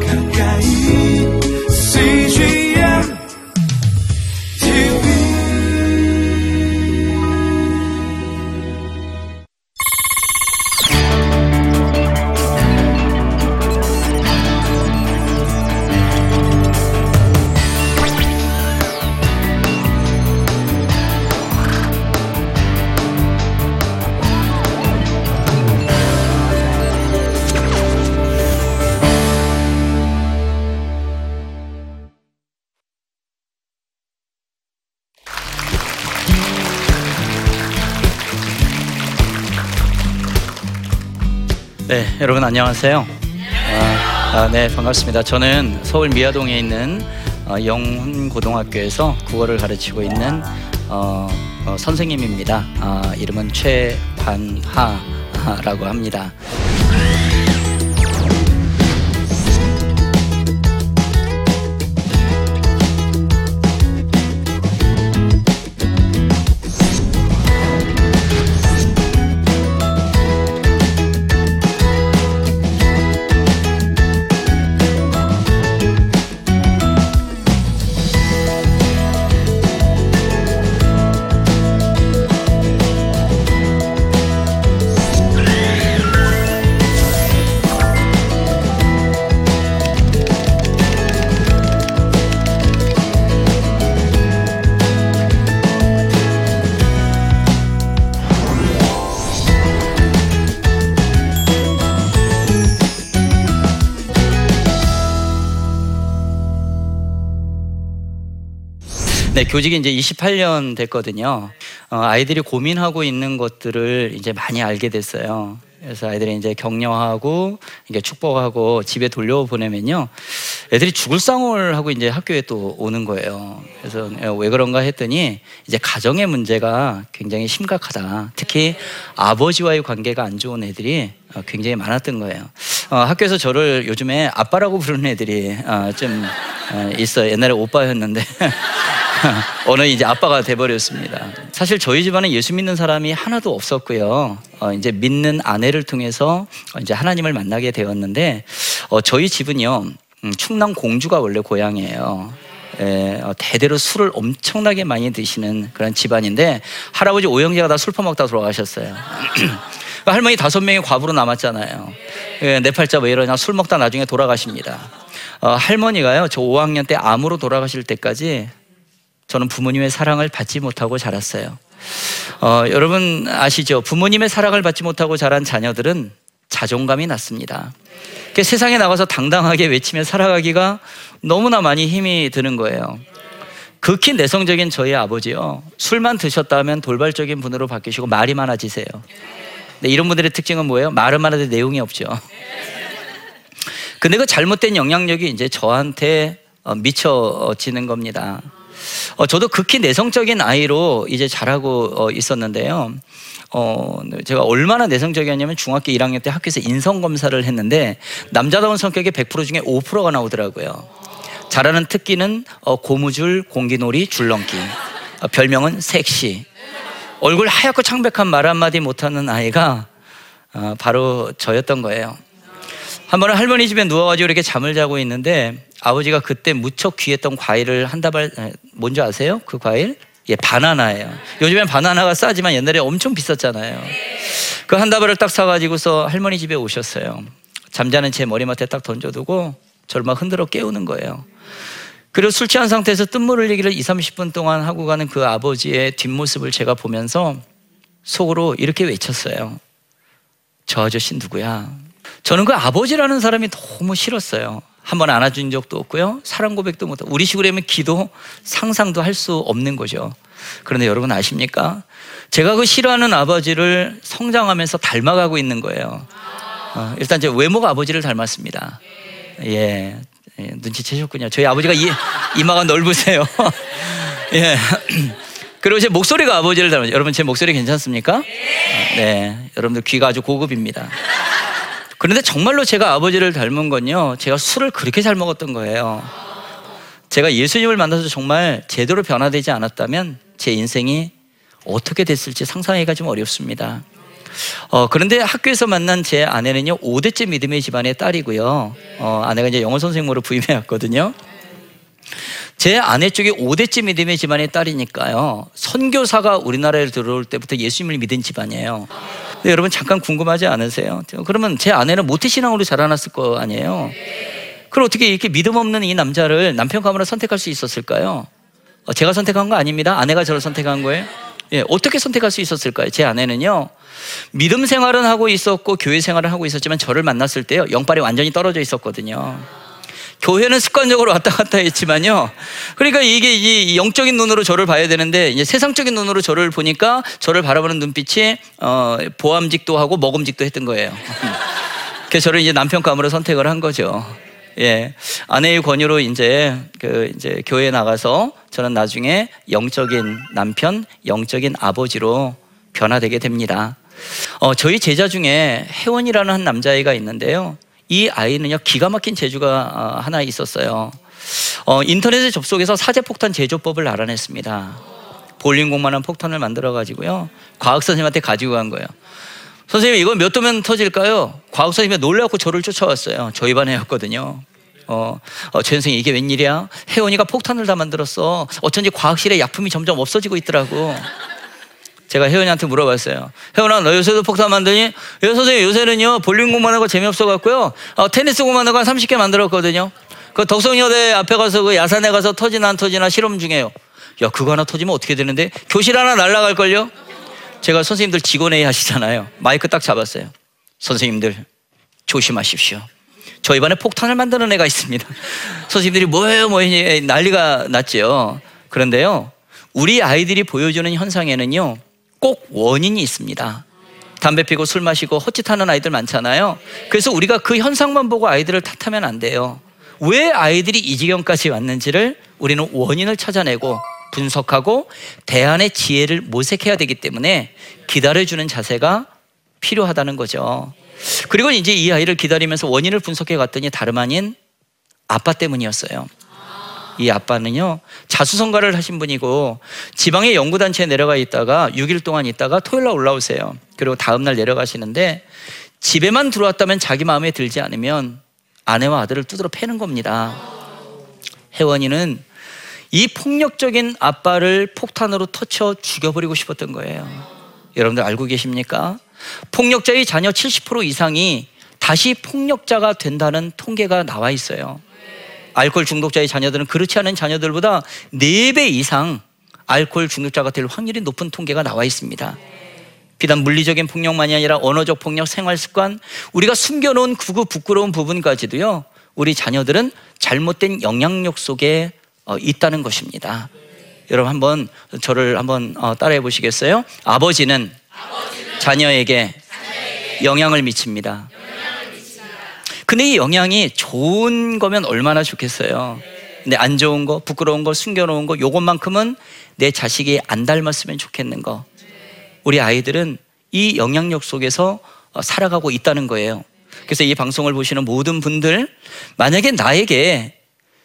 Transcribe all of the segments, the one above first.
가까 여러분 안녕하세요. 아, 아, 네, 반갑습니다. 저는 서울 미아동에 있는 어, 영훈고등학교에서 국어를 가르치고 있는 어, 어, 선생님입니다. 아, 이름은 최관하라고 합니다. 네, 교직이 이제 28년 됐거든요. 어, 아이들이 고민하고 있는 것들을 이제 많이 알게 됐어요. 그래서 아이들이 이제 격려하고 이게 축복하고 집에 돌려보내면요. 애들이 죽을 상을 하고 이제 학교에 또 오는 거예요. 그래서 왜 그런가 했더니 이제 가정의 문제가 굉장히 심각하다. 특히 아버지와의 관계가 안 좋은 애들이 어, 굉장히 많았던 거예요. 어, 학교에서 저를 요즘에 아빠라고 부르는 애들이 어, 좀 어, 있어요. 옛날에 오빠였는데. 오늘 이제 아빠가 돼버렸습니다. 사실 저희 집안에 예수 믿는 사람이 하나도 없었고요. 어, 이제 믿는 아내를 통해서 이제 하나님을 만나게 되었는데 어, 저희 집은요 음, 충남 공주가 원래 고향이에요. 예, 어, 대대로 술을 엄청나게 많이 드시는 그런 집안인데 할아버지 오영재가 다 술 퍼먹다 돌아가셨어요. 할머니 다섯 명이 과부로 남았잖아요. 예, 내 팔자 왜 이러냐 술 먹다 나중에 돌아가십니다. 어, 할머니가요 저 5학년 때 암으로 돌아가실 때까지 저는 부모님의 사랑을 받지 못하고 자랐어요. 어, 여러분 아시죠? 부모님의 사랑을 받지 못하고 자란 자녀들은 자존감이 낮습니다. 그 세상에 나가서 당당하게 외치며 살아가기가 너무나 많이 힘이 드는 거예요. 극히 내성적인 저희 아버지요. 술만 드셨다면 돌발적인 분으로 바뀌시고 말이 많아지세요. 네, 이런 분들의 특징은 뭐예요? 말은 많아도 내용이 없죠. 근데 그 잘못된 영향력이 이제 저한테 어, 미쳐지는 겁니다. 어, 저도 극히 내성적인 아이로 이제 자라고 어, 있었는데요. 어, 제가 얼마나 내성적이었냐면 중학교 1학년 때 학교에서 인성검사를 했는데 남자다운 성격의 100% 중에 5%가 나오더라고요. 잘하는 특기는 어, 고무줄, 공기놀이, 줄넘기. 어, 별명은 섹시. 얼굴 하얗고 창백한 말 한마디 못하는 아이가 어, 바로 저였던 거예요. 한 번은 할머니 집에 누워가지고 이렇게 잠을 자고 있는데 아버지가 그때 무척 귀했던 과일을 한 다발 에, 뭔지 아세요? 그 과일? 예, 바나나예요. 요즘엔 바나나가 싸지만 옛날에 엄청 비쌌잖아요. 그 한 다발을 딱 사가지고서 할머니 집에 오셨어요. 잠자는 제 머리맡에 딱 던져두고 저를 막 흔들어 깨우는 거예요. 그리고 술 취한 상태에서 뜬물 흘리기를 2, 30분 동안 하고 가는 그 아버지의 뒷모습을 제가 보면서 속으로 이렇게 외쳤어요. 저 아저씨 누구야? 저는 그 아버지라는 사람이 너무 싫었어요. 한 번 안아준 적도 없고요. 사랑 고백도 못하고. 우리 식으로 하면 기도 상상도 할 수 없는 거죠. 그런데 여러분 아십니까? 제가 그 싫어하는 아버지를 성장하면서 닮아가고 있는 거예요. 어, 일단 제 외모가 아버지를 닮았습니다. 예. 예, 눈치채셨군요. 저희 아버지가 이, 이마가 넓으세요. 예. 그리고 제 목소리가 아버지를 닮았어요. 여러분 제 목소리 괜찮습니까? 네. 여러분들 귀가 아주 고급입니다. 그런데 정말로 제가 아버지를 닮은 건요, 제가 술을 그렇게 잘 먹었던 거예요. 제가 예수님을 만나서 정말 제대로 변화되지 않았다면 제 인생이 어떻게 됐을지 상상하기가 좀 어렵습니다. 어, 그런데 학교에서 만난 제 아내는요, 5대째 믿음의 집안의 딸이고요. 어, 아내가 이제 영어 선생님으로 부임해 왔거든요. 제 아내 쪽이 5대째 믿음의 집안의 딸이니까요. 선교사가 우리나라에 들어올 때부터 예수님을 믿은 집안이에요. 근데 여러분 잠깐 궁금하지 않으세요? 그러면 제 아내는 모태신앙으로 자라났을 거 아니에요? 그럼 어떻게 이렇게 믿음 없는 이 남자를 남편 가문으로 선택할 수 있었을까요? 어, 제가 선택한 거 아닙니다. 아내가 저를 선택한 거예요. 예, 어떻게 선택할 수 있었을까요? 제 아내는요, 믿음 생활은 하고 있었고, 교회 생활을 하고 있었지만, 저를 만났을 때요, 영빨이 완전히 떨어져 있었거든요. 교회는 습관적으로 왔다 갔다 했지만요. 그러니까 이게 이 영적인 눈으로 저를 봐야 되는데, 이제 세상적인 눈으로 저를 보니까, 저를 바라보는 눈빛이, 어, 보암직도 하고 먹음직도 했던 거예요. 그래서 저를 이제 남편 감으로 선택을 한 거죠. 예. 아내의 권유로 이제 그 이제 교회에 나가서 저는 나중에 영적인 남편, 영적인 아버지로 변화되게 됩니다. 어, 저희 제자 중에 혜원이라는 한 남자아이가 있는데요. 이 아이는요, 기가 막힌 재주가 어, 하나 있었어요. 어, 인터넷에 접속해서 사제폭탄 제조법을 알아냈습니다. 볼링공만한 폭탄을 만들어 가지고요. 과학 선생님한테 가지고 간 거예요. 선생님 이거 몇 도면 터질까요? 과학 선생님이 놀래갖고 저를 쫓아왔어요. 저희 반에였거든요. 어, 어, 최 선생님 이게 웬일이야? 혜원이가 폭탄을 다 만들었어. 어쩐지 과학실에 약품이 점점 없어지고 있더라고. 제가 혜원이한테 물어봤어요. 혜원아, 너 요새도 폭탄 만드니? 예, 선생님, 요새는요, 볼링 공만 하고 재미없어갖고요, 어, 테니스 공만 하고 한 30개 만들었거든요. 그 덕성여대 앞에 가서 그 야산에 가서 터지나 안 터지나 실험 중이에요. 야, 그거 하나 터지면 어떻게 되는데? 교실 하나 날아갈걸요? 제가 선생님들 직원회의 하시잖아요. 마이크 딱 잡았어요. 선생님들, 조심하십시오. 저희 반에 폭탄을 만드는 애가 있습니다. 선생님들이 뭐예요, 뭐예요, 난리가 났죠. 그런데요, 우리 아이들이 보여주는 현상에는요, 꼭 원인이 있습니다. 담배 피고 술 마시고 헛짓하는 아이들 많잖아요. 그래서 우리가 그 현상만 보고 아이들을 탓하면 안 돼요. 왜 아이들이 이 지경까지 왔는지를 우리는 원인을 찾아내고 분석하고 대안의 지혜를 모색해야 되기 때문에 기다려주는 자세가 필요하다는 거죠. 그리고 이제 이 아이를 기다리면서 원인을 분석해 갔더니 다름 아닌 아빠 때문이었어요. 이 아빠는요, 자수성가를 하신 분이고, 지방의 연구단체에 내려가 있다가 6일 동안 있다가 토요일 날 올라오세요. 그리고 다음날 내려가시는데, 집에만 들어왔다면 자기 마음에 들지 않으면 아내와 아들을 두드러 패는 겁니다. 혜원이는 이 폭력적인 아빠를 폭탄으로 터쳐 죽여버리고 싶었던 거예요. 여러분들 알고 계십니까? 폭력자의 자녀 70% 이상이 다시 폭력자가 된다는 통계가 나와 있어요. 알코올 중독자의 자녀들은 그렇지 않은 자녀들보다 4배 이상 알코올 중독자가 될 확률이 높은 통계가 나와 있습니다. 비단 물리적인 폭력만이 아니라 언어적 폭력, 생활 습관, 우리가 숨겨놓은 그그 부끄러운 부분까지도요, 우리 자녀들은 잘못된 영향력 속에 어, 있다는 것입니다. 여러분 한번 저를 한번 어, 따라해 보시겠어요? 아버지는, 자녀에게, 영향을 미칩니다. 근데 이 영향이 좋은 거면 얼마나 좋겠어요. 근데 안 좋은 거, 부끄러운 거, 숨겨놓은 거, 요것만큼은 내 자식이 안 닮았으면 좋겠는 거. 우리 아이들은 이 영향력 속에서 어, 살아가고 있다는 거예요. 그래서 이 방송을 보시는 모든 분들, 만약에 나에게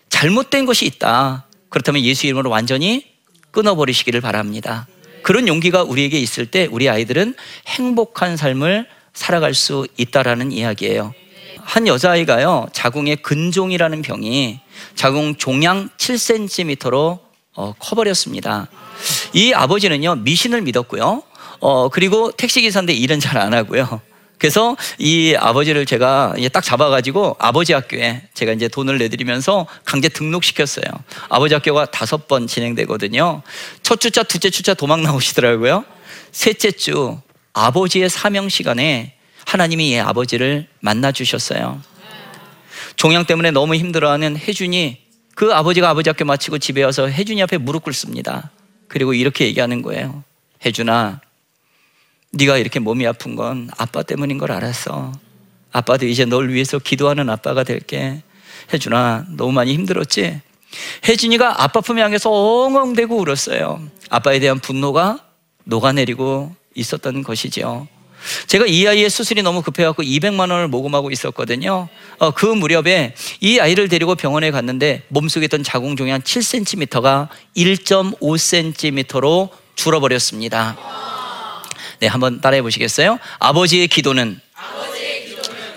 잘못된 것이 있다. 그렇다면 예수 이름으로 완전히 끊어버리시기를 바랍니다. 그런 용기가 우리에게 있을 때 우리 아이들은 행복한 삶을 살아갈 수 있다라는 이야기예요. 한 여자아이가요, 자궁에 근종이라는 병이 자궁 종양 7cm로 어, 커버렸습니다. 이 아버지는요, 미신을 믿었고요. 어, 그리고 택시기사인데 일은 잘 안 하고요. 그래서 이 아버지를 제가 딱 잡아가지고 아버지 학교에 제가 이제 돈을 내드리면서 강제 등록시켰어요. 아버지 학교가 다섯 번 진행되거든요. 첫 주차, 둘째 주차 도망 나오시더라고요. 셋째 주 아버지의 사명 시간에 하나님이 이 아버지를 만나 주셨어요. 종양 때문에 너무 힘들어하는 혜준이 그 아버지가 아버지 학교 마치고 집에 와서 혜준이 앞에 무릎 꿇습니다. 그리고 이렇게 얘기하는 거예요. 혜준아, 네가 이렇게 몸이 아픈 건 아빠 때문인 걸 알았어. 아빠도 이제 널 위해서 기도하는 아빠가 될게. 혜준아, 너무 많이 힘들었지? 혜준이가 아빠 품에 안겨서 엉엉대고 울었어요. 아빠에 대한 분노가 녹아내리고 있었던 것이지요. 제가 이 아이의 수술이 너무 급해갖고 200만 원을 모금하고 있었거든요. 어, 그 무렵에 이 아이를 데리고 병원에 갔는데 몸속에 있던 자궁종이 한 7cm가 1.5cm로 줄어버렸습니다. 네, 한번 따라해 보시겠어요? 아버지의 기도는,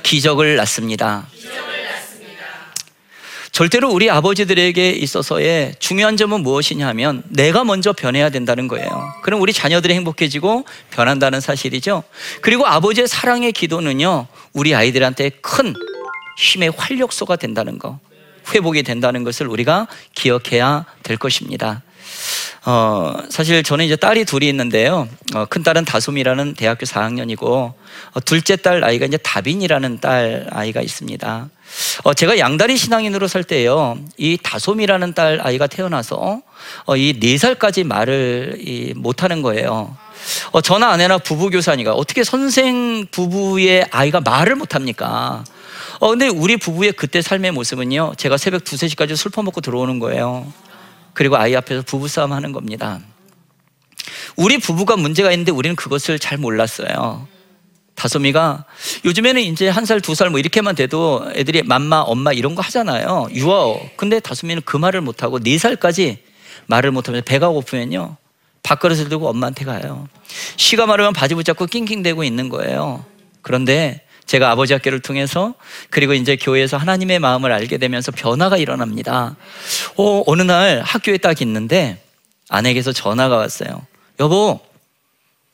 기적을 낳습니다. 절대로 우리 아버지들에게 있어서의 중요한 점은 무엇이냐 하면 내가 먼저 변해야 된다는 거예요. 그럼 우리 자녀들이 행복해지고 변한다는 사실이죠. 그리고 아버지의 사랑의 기도는요, 우리 아이들한테 큰 힘의 활력소가 된다는 거, 회복이 된다는 것을 우리가 기억해야 될 것입니다. 어, 사실 저는 이제 딸이 둘이 있는데요. 어, 큰 딸은 다솜이라는 대학교 4학년이고, 어, 둘째 딸 아이가 이제 다빈이라는 딸 아이가 있습니다. 어, 제가 양다리 신앙인으로 살 때요, 이 다솜이라는 딸 아이가 태어나서 어, 이네 살까지 말을 이, 못하는 거예요. 어, 저나 아내나 부부 교사니까 어떻게 선생 부부의 아이가 말을 못합니까? 어, 근데 우리 부부의 그때 삶의 모습은요, 제가 새벽 두세 시까지 술 퍼먹고 들어오는 거예요. 그리고 아이 앞에서 부부싸움 하는 겁니다. 우리 부부가 문제가 있는데 우리는 그것을 잘 몰랐어요. 다솜이가 요즘에는 이제 한 살, 두 살 뭐 이렇게만 돼도 애들이 맘마, 엄마 이런 거 하잖아요. 유어. 근데 다솜이는 그 말을 못하고 네 살까지 말을 못하면서 배가 고프면요. 밥그릇을 들고 엄마한테 가요. 쉬가 마르면 바지 붙잡고 낑낑대고 있는 거예요. 그런데 제가 아버지 학교를 통해서 그리고 이제 교회에서 하나님의 마음을 알게 되면서 변화가 일어납니다. 어, 어느 날 학교에 딱 있는데 아내에게서 전화가 왔어요. 여보,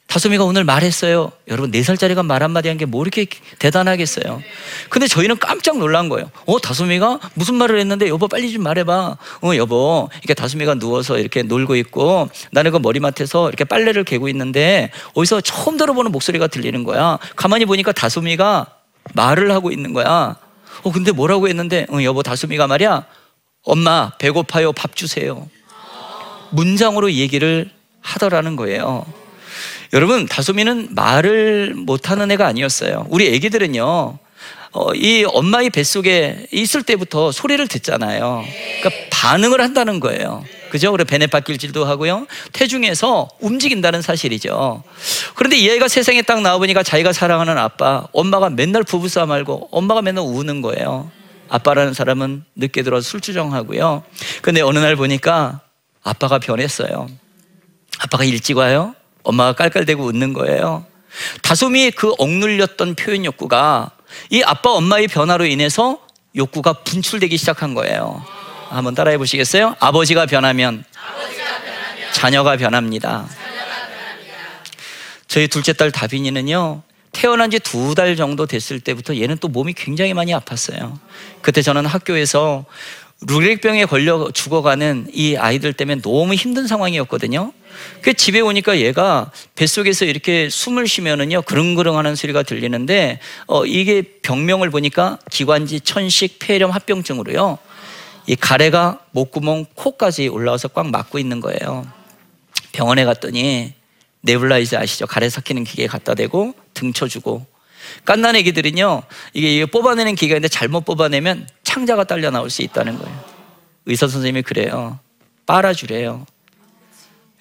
다솜이가 오늘 말했어요. 여러분, 네 살짜리가 말 한마디 한 게 뭐 이렇게 대단하겠어요. 근데 저희는 깜짝 놀란 거예요. 어, 다솜이가 무슨 말을 했는데 여보 빨리 좀 말해봐. 어, 여보. 이렇게 다솜이가 누워서 이렇게 놀고 있고 나는 그 머리맡에서 이렇게 빨래를 개고 있는데 어디서 처음 들어보는 목소리가 들리는 거야. 가만히 보니까 다솜이가 말을 하고 있는 거야. 어, 근데 뭐라고 했는데, 어, 여보, 다솜이가 말이야. 엄마, 배고파요. 밥 주세요. 문장으로 얘기를 하더라는 거예요. 여러분, 다솜이는 말을 못하는 애가 아니었어요. 우리 애기들은요, 어, 이 엄마의 뱃속에 있을 때부터 소리를 듣잖아요. 그러니까 반응을 한다는 거예요. 그죠? 그래 베네바뀔질도 하고요. 태중에서 움직인다는 사실이죠. 그런데 이 애가 세상에 딱 나와보니까 자기가 사랑하는 아빠, 엄마가 맨날 부부싸움 말고 엄마가 맨날 우는 거예요. 아빠라는 사람은 늦게 들어서 술주정하고요. 근데 어느 날 보니까 아빠가 변했어요. 아빠가 일찍 와요. 엄마가 깔깔대고 웃는 거예요. 다솜이 그 억눌렸던 표현 욕구가 이 아빠 엄마의 변화로 인해서 욕구가 분출되기 시작한 거예요. 한번 따라해 보시겠어요? 아버지가 변하면, 자녀가 변합니다. 저희 둘째 딸 다빈이는요. 태어난 지 두 달 정도 됐을 때부터 얘는 또 몸이 굉장히 많이 아팠어요. 그때 저는 학교에서 루렉병에 걸려 죽어가는 이 아이들 때문에 너무 힘든 상황이었거든요. 그 집에 오니까 얘가 뱃속에서 이렇게 숨을 쉬면은요 그릉그릉 하는 소리가 들리는데 어 이게 병명을 보니까 기관지 천식 폐렴 합병증으로요 이 가래가 목구멍 코까지 올라와서 꽉 막고 있는 거예요. 병원에 갔더니 nebulizer 아시죠? 가래 삭히는 기계 갖다 대고 등 쳐주고 갓난 애기들은요 이게, 이게 뽑아내는 기계인데 잘못 뽑아내면 창자가 딸려 나올 수 있다는 거예요. 의사 선생님이 그래요. 빨아주래요.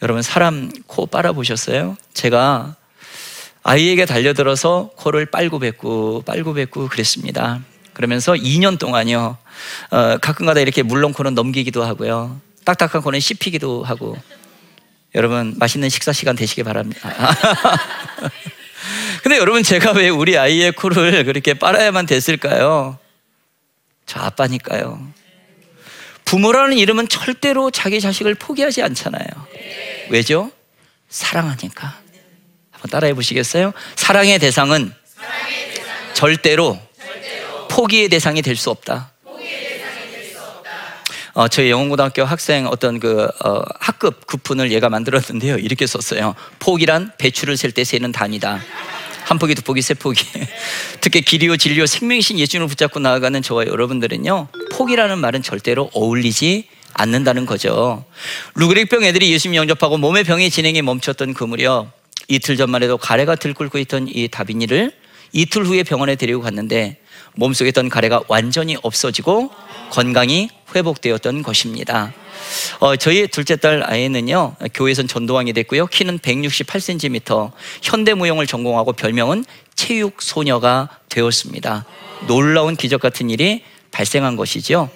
여러분 사람 코 빨아 보셨어요? 제가 아이에게 달려들어서 코를 빨고 뱉고 빨고 뱉고 그랬습니다. 그러면서 2년 동안요. 어, 가끔가다 이렇게 물렁 코는 넘기기도 하고요. 딱딱한 코는 씹히기도 하고. 여러분 맛있는 식사 시간 되시기 바랍니다. 근데 여러분 제가 왜 우리 아이의 코를 그렇게 빨아야만 됐을까요? 저 아빠니까요. 부모라는 이름은 절대로 자기 자식을 포기하지 않잖아요. 왜죠? 사랑하니까. 한번 따라해 보시겠어요? 사랑의 대상은, 절대로, 포기의 대상이 될 수 없다. 어, 저희 영원고등학교 학생 어떤 그 어, 학급 구푼을 얘가 만들었는데요. 이렇게 썼어요. 포기란 배추를 셀 때 세는 단위다. 한 포기, 두 포기, 세 포기. 특히 길이요, 진리요, 생명이신 예수님을 붙잡고 나아가는 저와 여러분들은요, 포기라는 말은 절대로 어울리지 않는다는 거죠. 루그릭병 애들이 예수님 영접하고 몸의 병의 진행이 멈췄던 그 무렵 이틀 전만 해도 가래가 들끓고 있던 이 다빈이를 이틀 후에 병원에 데리고 갔는데 몸속에 있던 가래가 완전히 없어지고 건강이 회복되었던 것입니다. 어, 저희 둘째 딸 아이는요, 교회에선 전도왕이 됐고요. 키는 168cm, 현대무용을 전공하고 별명은 체육소녀가 되었습니다. 놀라운 기적 같은 일이 발생한 것이죠.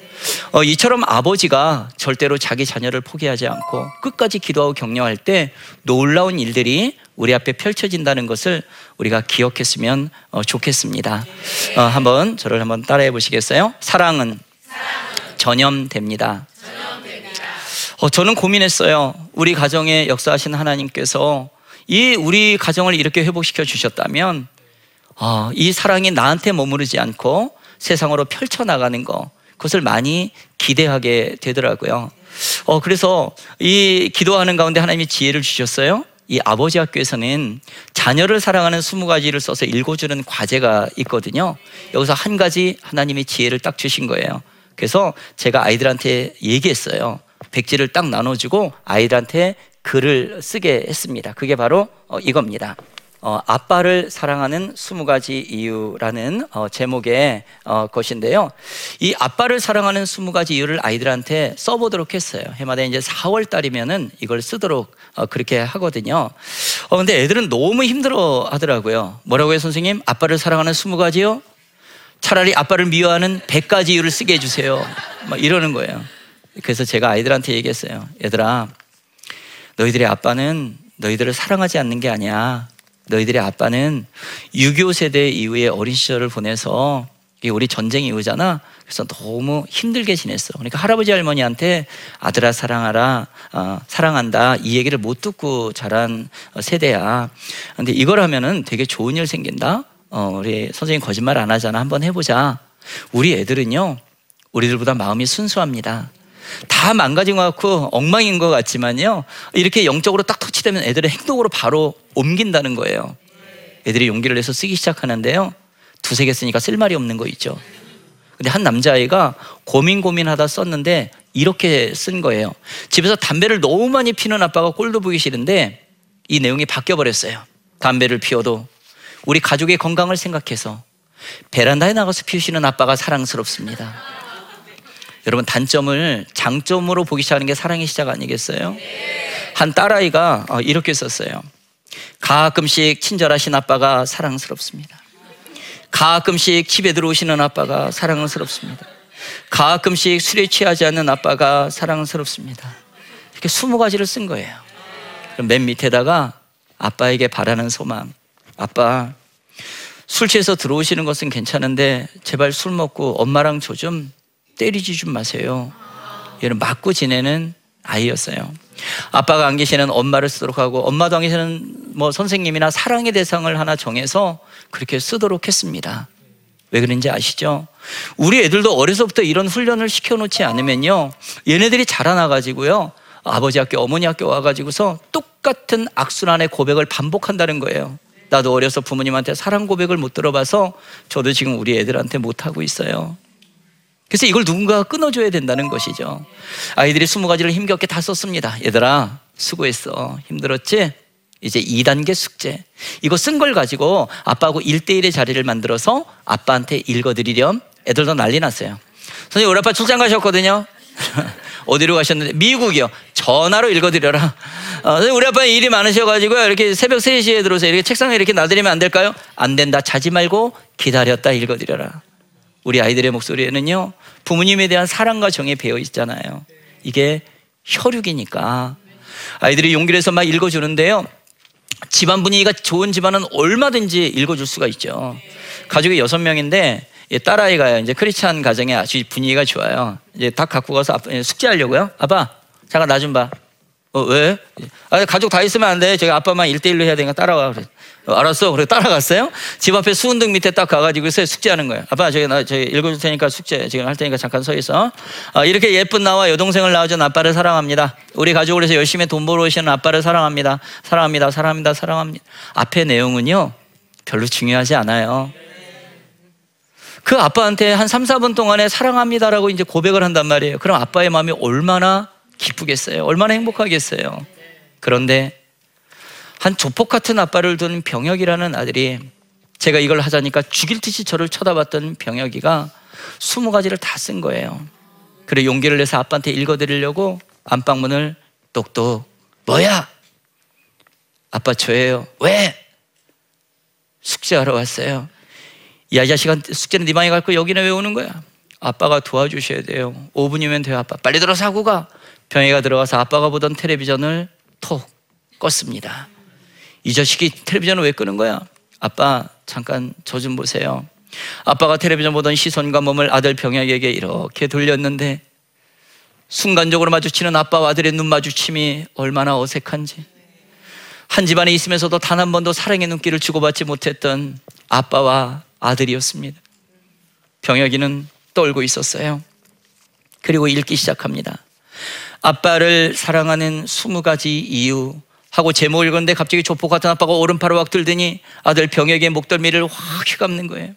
어, 이처럼 아버지가 절대로 자기 자녀를 포기하지 않고 끝까지 기도하고 격려할 때 놀라운 일들이 우리 앞에 펼쳐진다는 것을 우리가 기억했으면 어, 좋겠습니다. 어, 한번 저를 한번 따라해 보시겠어요? 사랑은 전염됩니다. 어, 저는 고민했어요. 우리 가정에 역사하신 하나님께서 이 우리 가정을 이렇게 회복시켜 주셨다면 아, 이 사랑이 나한테 머무르지 않고 세상으로 펼쳐나가는 거, 그것을 많이 기대하게 되더라고요. 어, 그래서 이 기도하는 가운데 하나님이 지혜를 주셨어요. 이 아버지 학교에서는 자녀를 사랑하는 스무 가지를 써서 읽어주는 과제가 있거든요. 여기서 한 가지 하나님이 지혜를 딱 주신 거예요. 그래서 제가 아이들한테 얘기했어요. 백지를 딱 나눠주고 아이들한테 글을 쓰게 했습니다. 그게 바로 어, 이겁니다. 어, 아빠를 사랑하는 20가지 이유라는 어, 제목의 어, 것인데요. 이 아빠를 사랑하는 20가지 이유를 아이들한테 써보도록 했어요. 해마다 이제 4월 달이면은 이걸 쓰도록 어, 그렇게 하거든요. 어, 근데 애들은 너무 힘들어 하더라고요. 뭐라고요, 선생님? 아빠를 사랑하는 20가지요? 차라리 아빠를 미워하는 100가지 이유를 쓰게 해주세요. 막 이러는 거예요. 그래서 제가 아이들한테 얘기했어요. 얘들아, 너희들의 아빠는 너희들을 사랑하지 않는 게 아니야. 너희들의 아빠는 6.25 세대 이후에 어린 시절을 보내서 이게 우리 전쟁 이후잖아. 그래서 너무 힘들게 지냈어. 그러니까 할아버지 할머니한테 아들아 사랑하라, 어, 사랑한다 이 얘기를 못 듣고 자란 어, 세대야. 근데 이걸 하면은 되게 좋은 일 생긴다. 어, 우리 선생님 거짓말 안 하잖아. 한번 해보자. 우리 애들은요, 우리들보다 마음이 순수합니다. 다 망가진 것 같고 엉망인 것 같지만요. 이렇게 영적으로 딱 터치되면 애들의 행동으로 바로 옮긴다는 거예요. 애들이 용기를 내서 쓰기 시작하는데요. 두세 개 쓰니까 쓸 말이 없는 거 있죠. 근데 한 남자아이가 고민 고민하다 썼는데 이렇게 쓴 거예요. 집에서 담배를 너무 많이 피는 아빠가 꼴도 보기 싫은데 이 내용이 바뀌어 버렸어요. 담배를 피워도 우리 가족의 건강을 생각해서 베란다에 나가서 피우시는 아빠가 사랑스럽습니다. 여러분 단점을 장점으로 보기 시작하는 게 사랑의 시작 아니겠어요? 한 딸아이가 어, 이렇게 썼어요. 가끔씩 친절하신 아빠가 사랑스럽습니다. 가끔씩 집에 들어오시는 아빠가 사랑스럽습니다. 가끔씩 술에 취하지 않는 아빠가 사랑스럽습니다. 이렇게 스무 가지를 쓴 거예요. 그럼 맨 밑에다가 아빠에게 바라는 소망. 아빠, 술 취해서 들어오시는 것은 괜찮은데 제발 술 먹고 엄마랑 저 좀 때리지 좀 마세요. 얘는 맞고 지내는 아이였어요. 아빠가 안 계시는 엄마를 쓰도록 하고 엄마도 안 계시는 뭐 선생님이나 사랑의 대상을 하나 정해서 그렇게 쓰도록 했습니다. 왜 그런지 아시죠? 우리 애들도 어려서부터 이런 훈련을 시켜놓지 않으면요. 얘네들이 자라나가지고요. 아버지 학교, 어머니 학교 와가지고서 똑같은 악순환의 고백을 반복한다는 거예요. 나도 어려서 부모님한테 사랑 고백을 못 들어봐서 저도 지금 우리 애들한테 못하고 있어요. 그래서 이걸 누군가가 끊어줘야 된다는 것이죠. 아이들이 스무 가지를 힘겹게 다 썼습니다. 얘들아, 수고했어. 힘들었지? 이제 2단계 숙제. 이거 쓴 걸 가지고 아빠하고 1대1의 자리를 만들어서 아빠한테 읽어드리렴. 애들 도 난리 났어요. 선생님, 우리 아빠 출장 가셨거든요. 어디로 가셨는데? 미국이요. 전화로 읽어드려라. 어, 우리 아빠 일이 많으셔가지고 이렇게 새벽 3시에 들어서 이렇게 책상에 이렇게 놔드리면 안 될까요? 안 된다. 자지 말고 기다렸다 읽어드려라. 우리 아이들의 목소리에는요, 부모님에 대한 사랑과 정이 배어 있잖아요. 이게 혈육이니까. 아이들이 용기를 해서 막 읽어주는데요. 집안 분위기가 좋은 집안은 얼마든지 읽어줄 수가 있죠. 가족이 여섯 명인데 딸아이가요. 이제 크리스찬 가정에 아주 분위기가 좋아요. 이제 다 갖고 가서 숙제하려고요. 아빠, 잠깐 나 좀 봐. 어, 왜? 아, 가족 다 있으면 안 돼. 저기 아빠만 1대1로 해야 되니까 따라와. 그래. 어, 알았어. 그래 따라갔어요. 집 앞에 수은등 밑에 딱 가가지고 숙제하는 거예요. 아빠, 저기 나 저기 읽어줄 테니까 숙제 지금 할 테니까 잠깐 서 있어. 아, 이렇게 예쁜 나와 여동생을 낳아준 아빠를 사랑합니다. 우리 가족을 위해서 열심히 돈 벌어오시는 아빠를 사랑합니다. 사랑합니다. 사랑합니다. 사랑합니다. 앞에 내용은요, 별로 중요하지 않아요. 그 아빠한테 한 3, 4분 동안에 사랑합니다라고 이제 고백을 한단 말이에요. 그럼 아빠의 마음이 얼마나 기쁘겠어요? 얼마나 행복하겠어요? 그런데 한 조폭 같은 아빠를 둔 병혁이라는 아들이 제가 이걸 하자니까 죽일 듯이 저를 쳐다봤던 병혁이가 스무 가지를 다 쓴 거예요. 그래 용기를 내서 아빠한테 읽어드리려고 안방문을 똑똑 뭐야? 아빠 저예요. 왜? 숙제하러 왔어요. 이 아저씨가 숙제는 네 방에 갈 거 여기는 왜 오는 거야? 아빠가 도와주셔야 돼요. 5분이면 돼요, 아빠. 빨리 들어서 하고 가. 병이가 들어가서 아빠가 보던 텔레비전을 톡 껐습니다. 이 자식이 텔레비전을 왜 끄는 거야? 아빠, 잠깐 저 좀 보세요. 아빠가 텔레비전 보던 시선과 몸을 아들 병혁에게 이렇게 돌렸는데 순간적으로 마주치는 아빠와 아들의 눈 마주침이 얼마나 어색한지 한 집안에 있으면서도 단 한 번도 사랑의 눈길을 주고받지 못했던 아빠와 아들이었습니다. 병혁이는 떨고 있었어요. 그리고 읽기 시작합니다. 아빠를 사랑하는 20가지 이유 하고 제목을 읽었는데 갑자기 조폭 같은 아빠가 오른팔을 확 들더니 아들 병혁의 목덜미를 확 휘감는 거예요.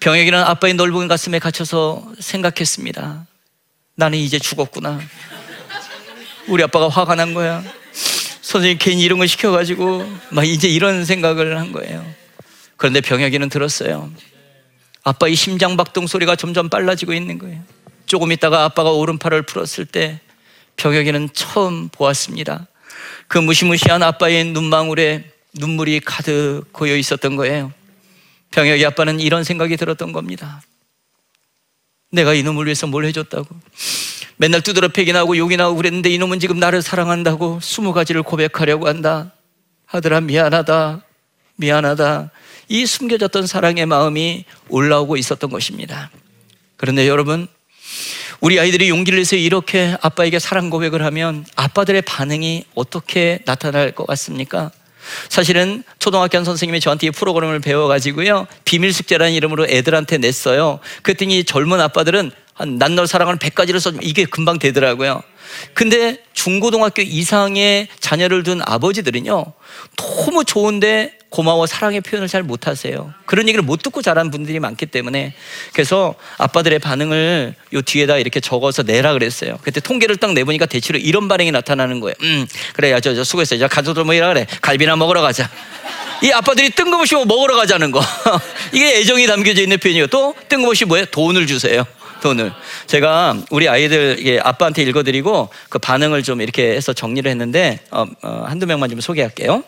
병혁이는 아빠의 넓은 가슴에 갇혀서 생각했습니다. 나는 이제 죽었구나. 우리 아빠가 화가 난 거야. 선생님 괜히 이런 걸 시켜가지고 막 이제 이런 생각을 한 거예요. 그런데 병혁이는 들었어요. 아빠의 심장 박동 소리가 점점 빨라지고 있는 거예요. 조금 있다가 아빠가 오른팔을 풀었을 때 병혁이는 처음 보았습니다. 그 무시무시한 아빠의 눈망울에 눈물이 가득 고여 있었던 거예요. 병혁이 아빠는 이런 생각이 들었던 겁니다. 내가 이놈을 위해서 뭘 해줬다고. 맨날 두드러 패기나 하고 욕이나 하고 그랬는데 이놈은 지금 나를 사랑한다고 스무 가지를 고백하려고 한다. 아들아, 미안하다. 미안하다. 이 숨겨졌던 사랑의 마음이 올라오고 있었던 것입니다. 그런데 여러분, 우리 아이들이 용기를 내서 이렇게 아빠에게 사랑 고백을 하면 아빠들의 반응이 어떻게 나타날 것 같습니까? 사실은 초등학교 한 선생님이 저한테 이 프로그램을 배워가지고요. 비밀 숙제라는 이름으로 애들한테 냈어요. 그랬더니 젊은 아빠들은 난널 사랑하는 100가지를 써주면 이게 금방 되더라고요. 근데 중고등학교 이상의 자녀를 둔 아버지들은요. 너무 좋은데 고마워 사랑의 표현을 잘 못하세요. 그런 얘기를 못 듣고 자란 분들이 많기 때문에 그래서 아빠들의 반응을 요 뒤에다 이렇게 적어서 내라 그랬어요. 그때 통계를 딱 내보니까 대체로 이런 반응이 나타나는 거예요. 음 그래 야 저 저 수고했어. 자 가족들 모이라 그래. 갈비나 먹으러 가자. 이 아빠들이 뜬금없이 뭐 먹으러 가자는 거. 이게 애정이 담겨져 있는 표현이고 또 뜬금없이 뭐예요? 돈을 주세요. 돈을. 제가 우리 아이들 아빠한테 읽어드리고 그 반응을 좀 이렇게 해서 정리를 했는데 어, 어, 한두 명만 좀 소개할게요.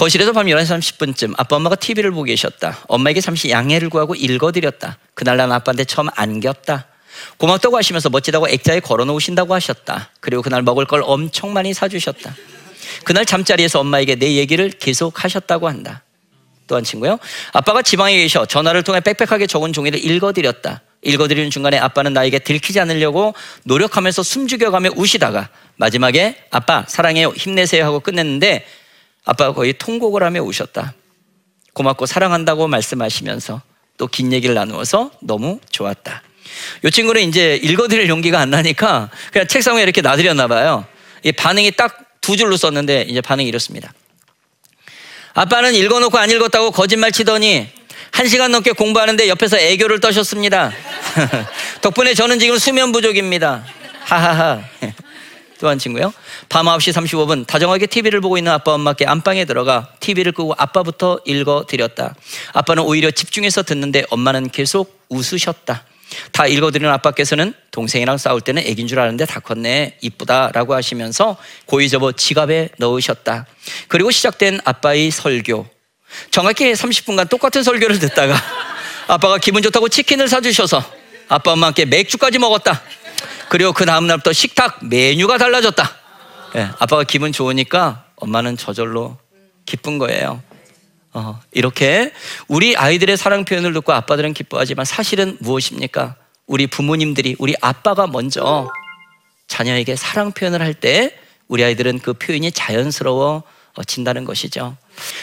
거실에서 밤 11시 30분쯤 아빠 엄마가 TV를 보고 계셨다. 엄마에게 잠시 양해를 구하고 읽어드렸다. 그날 난 아빠한테 처음 안겼다. 고맙다고 하시면서 멋지다고 액자에 걸어 놓으신다고 하셨다. 그리고 그날 먹을 걸 엄청 많이 사주셨다. 그날 잠자리에서 엄마에게 내 얘기를 계속 하셨다고 한다. 또한 친구요. 아빠가 지방에 계셔 전화를 통해 빽빽하게 적은 종이를 읽어드렸다. 읽어드리는 중간에 아빠는 나에게 들키지 않으려고 노력하면서 숨죽여가며 우시다가 마지막에 아빠 사랑해요 힘내세요 하고 끝냈는데 아빠가 거의 통곡을 하며 우셨다. 고맙고 사랑한다고 말씀하시면서 또 긴 얘기를 나누어서 너무 좋았다. 이 친구는 이제 읽어드릴 용기가 안 나니까 그냥 책상 에 이렇게 놔드렸나 봐요. 이 반응이 딱 두 줄로 썼는데 이제 반응이 이렇습니다. 아빠는 읽어놓고 안 읽었다고 거짓말 치더니 한 시간 넘게 공부하는데 옆에서 애교를 떠셨습니다. 덕분에 저는 지금 수면 부족입니다. 하하하. 또 한 친구요. 밤 9시 35분 다정하게 TV를 보고 있는 아빠 엄마께 안방에 들어가 TV를 끄고 아빠부터 읽어 드렸다. 아빠는 오히려 집중해서 듣는데 엄마는 계속 웃으셨다. 다 읽어드리는 아빠께서는 동생이랑 싸울 때는 애긴 줄 아는데 다 컸네 이쁘다라고 하시면서 고이 접어 지갑에 넣으셨다. 그리고 시작된 아빠의 설교. 정확히 30분간 똑같은 설교를 듣다가 아빠가 기분 좋다고 치킨을 사주셔서 아빠 엄마께 맥주까지 먹었다. 그리고 그 다음날부터 식탁 메뉴가 달라졌다. 예, 아빠가 기분 좋으니까 엄마는 저절로 기쁜 거예요. 어, 이렇게 우리 아이들의 사랑 표현을 듣고 아빠들은 기뻐하지만 사실은 무엇입니까? 우리 부모님들이 우리 아빠가 먼저 자녀에게 사랑 표현을 할 때 우리 아이들은 그 표현이 자연스러워진다는 것이죠.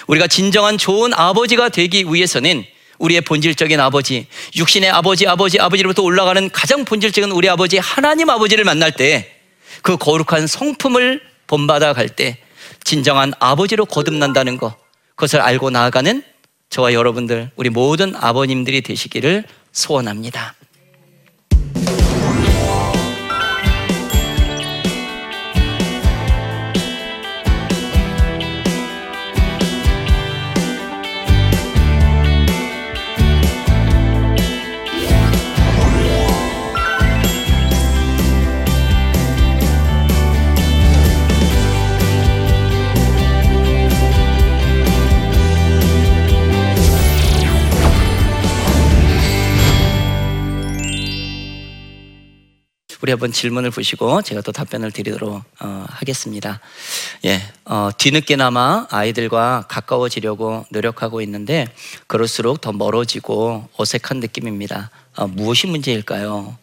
우리가 진정한 좋은 아버지가 되기 위해서는 우리의 본질적인 아버지, 육신의 아버지, 아버지, 아버지로부터 올라가는 가장 본질적인 우리 아버지 하나님 아버지를 만날 때 그 거룩한 성품을 본받아 갈 때 진정한 아버지로 거듭난다는 것 그것을 알고 나아가는 저와 여러분들 우리 모든 아버님들이 되시기를 소원합니다. 우리 한번 질문을 보시고 제가 또 답변을 드리도록 어, 하겠습니다. 예, 어, 뒤늦게나마 아이들과 가까워지려고 노력하고 있는데 그럴수록 더 멀어지고 어색한 느낌입니다. 어, 무엇이 문제일까요?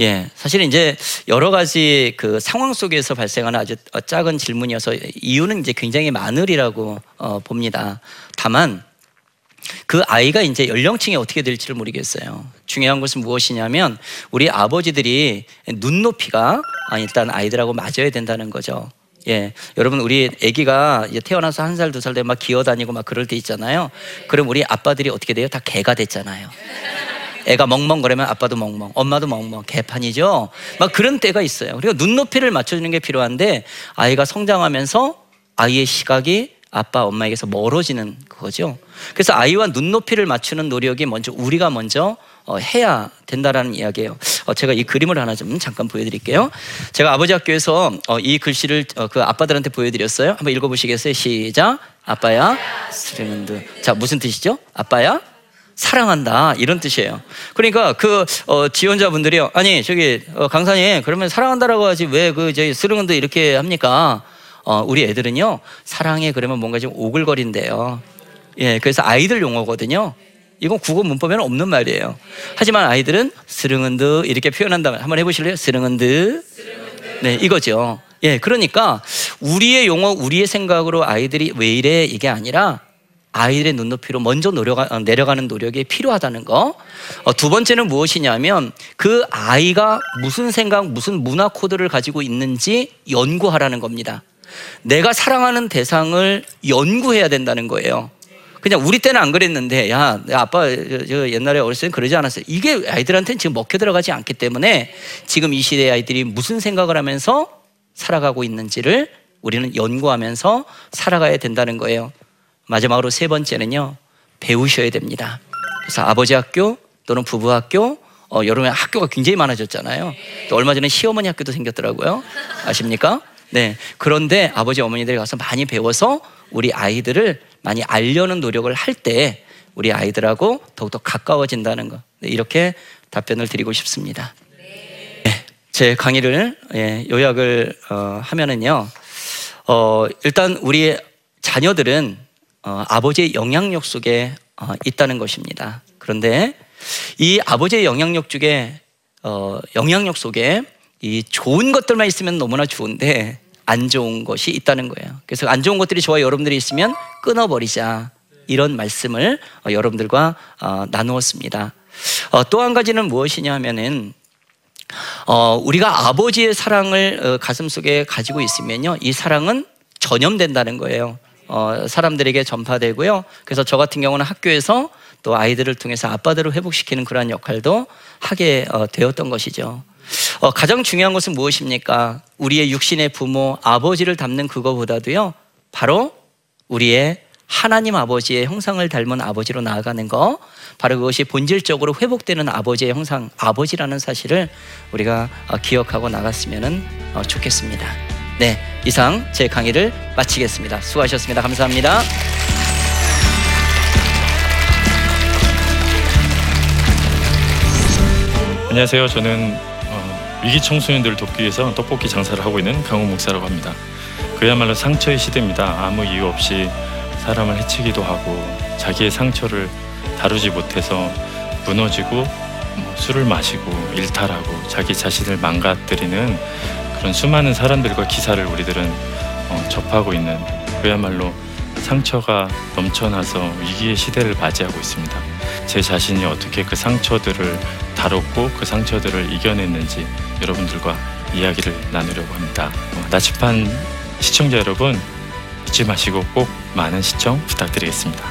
예, 사실 이제 여러 가지 그 상황 속에서 발생하는 아주 어, 작은 질문이어서 이유는 이제 굉장히 많으리라고 어, 봅니다. 다만 그 아이가 이제 연령층이 어떻게 될지를 모르겠어요. 중요한 것은 무엇이냐면 우리 아버지들이 눈높이가 아, 일단 아이들하고 맞아야 된다는 거죠. 예, 여러분 우리 아기가 태어나서 한 살 두 살 되면 막 기어다니고 막 그럴 때 있잖아요. 그럼 우리 아빠들이 어떻게 돼요? 다 개가 됐잖아요. 애가 멍멍거리면 아빠도 멍멍, 엄마도 멍멍, 개판이죠. 막 그런 때가 있어요. 그리고 눈높이를 맞춰주는 게 필요한데 아이가 성장하면서 아이의 시각이 아빠, 엄마에게서 멀어지는 그거죠. 그래서 아이와 눈높이를 맞추는 노력이 먼저 우리가 먼저 어, 해야 된다라는 이야기예요. 어, 제가 이 그림을 하나 좀 잠깐 보여드릴게요. 제가 아버지 학교에서 어, 이 글씨를 어, 그 아빠들한테 보여드렸어요. 한번 읽어보시겠어요? 시작. 아빠야, 스릉흔드. 자, 무슨 뜻이죠? 아빠야, 사랑한다 이런 뜻이에요. 그러니까 그 어, 지원자분들이요. 아니 저기 어, 강사님 그러면 사랑한다라고 하지 왜 그 저희 스릉흔드 이렇게 합니까? 어, 우리 애들은요 사랑해 그러면 뭔가 좀 오글거린대요. 예, 그래서 아이들 용어거든요. 이건 국어 문법에는 없는 말이에요. 하지만 아이들은 스릉흔드 이렇게 표현한다면 한번 해보실래요? 스릉흔드. 네, 이거죠. 예, 그러니까 우리의 용어, 우리의 생각으로 아이들이 왜 이래 이게 아니라 아이들의 눈높이로 먼저 노려가, 어, 내려가는 노력이 필요하다는 거. 어, 두 번째는 무엇이냐면 그 아이가 무슨 생각, 무슨 문화 코드를 가지고 있는지 연구하라는 겁니다. 내가 사랑하는 대상을 연구해야 된다는 거예요. 그냥 우리 때는 안 그랬는데 야, 야, 아빠 저, 저 옛날에 어렸을 때 그러지 않았어요. 이게 아이들한테는 지금 먹혀 들어가지 않기 때문에 지금 이 시대 아이들이 무슨 생각을 하면서 살아가고 있는지를 우리는 연구하면서 살아가야 된다는 거예요. 마지막으로 세 번째는요 배우셔야 됩니다. 그래서 아버지 학교 또는 부부 학교 어, 여름에 학교가 굉장히 많아졌잖아요. 또 얼마 전에 시어머니 학교도 생겼더라고요. 아십니까? 네. 그런데 아버지 어머니들이 가서 많이 배워서 우리 아이들을 많이 알려는 노력을 할 때 우리 아이들하고 더욱더 가까워진다는 거. 네, 이렇게 답변을 드리고 싶습니다. 네, 제 강의를 예, 요약을 어, 하면은요. 어, 일단 우리 자녀들은 어, 아버지의 영향력 속에 어, 있다는 것입니다. 그런데 이 아버지의 영향력 중에 어, 영향력 속에 이 좋은 것들만 있으면 너무나 좋은데 안 좋은 것이 있다는 거예요. 그래서 안 좋은 것들이 저와 여러분들이 있으면 끊어버리자 이런 말씀을 어, 여러분들과 어, 나누었습니다. 어, 또한 가지는 무엇이냐면은 어, 우리가 아버지의 사랑을 어, 가슴 속에 가지고 있으면요, 이 사랑은 전염된다는 거예요. 어, 사람들에게 전파되고요. 그래서 저 같은 경우는 학교에서 또 아이들을 통해서 아빠들을 회복시키는 그러한 역할도 하게 어, 되었던 것이죠. 어, 가장 중요한 것은 무엇입니까? 우리의 육신의 부모, 아버지를 닮는 그거보다도요, 바로 우리의 하나님 아버지의 형상을 닮은 아버지로 나아가는 거, 바로 그것이 본질적으로 회복되는 아버지의 형상, 아버지라는 사실을 우리가 어, 기억하고 나갔으면 어, 좋겠습니다. 네, 이상 제 강의를 마치겠습니다. 수고하셨습니다. 감사합니다. 안녕하세요. 저는 어, 위기 청소년들을 돕기 위해서 떡볶이 장사를 하고 있는 강호 목사라고 합니다. 그야말로 상처의 시대입니다. 아무 이유 없이 사람을 해치기도 하고 자기의 상처를 다루지 못해서 무너지고 뭐 술을 마시고 일탈하고 자기 자신을 망가뜨리는 그런 수많은 사람들과 기사를 우리들은 어, 접하고 있는 그야말로 상처가 넘쳐나서 위기의 시대를 맞이하고 있습니다. 제 자신이 어떻게 그 상처들을 다뤘고 그 상처들을 이겨냈는지 여러분들과 이야기를 나누려고 합니다. 어, 나치판 시청자 여러분 잊지 마시고 꼭 많은 시청 부탁드리겠습니다.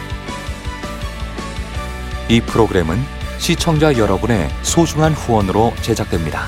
이 프로그램은 시청자 여러분의 소중한 후원으로 제작됩니다.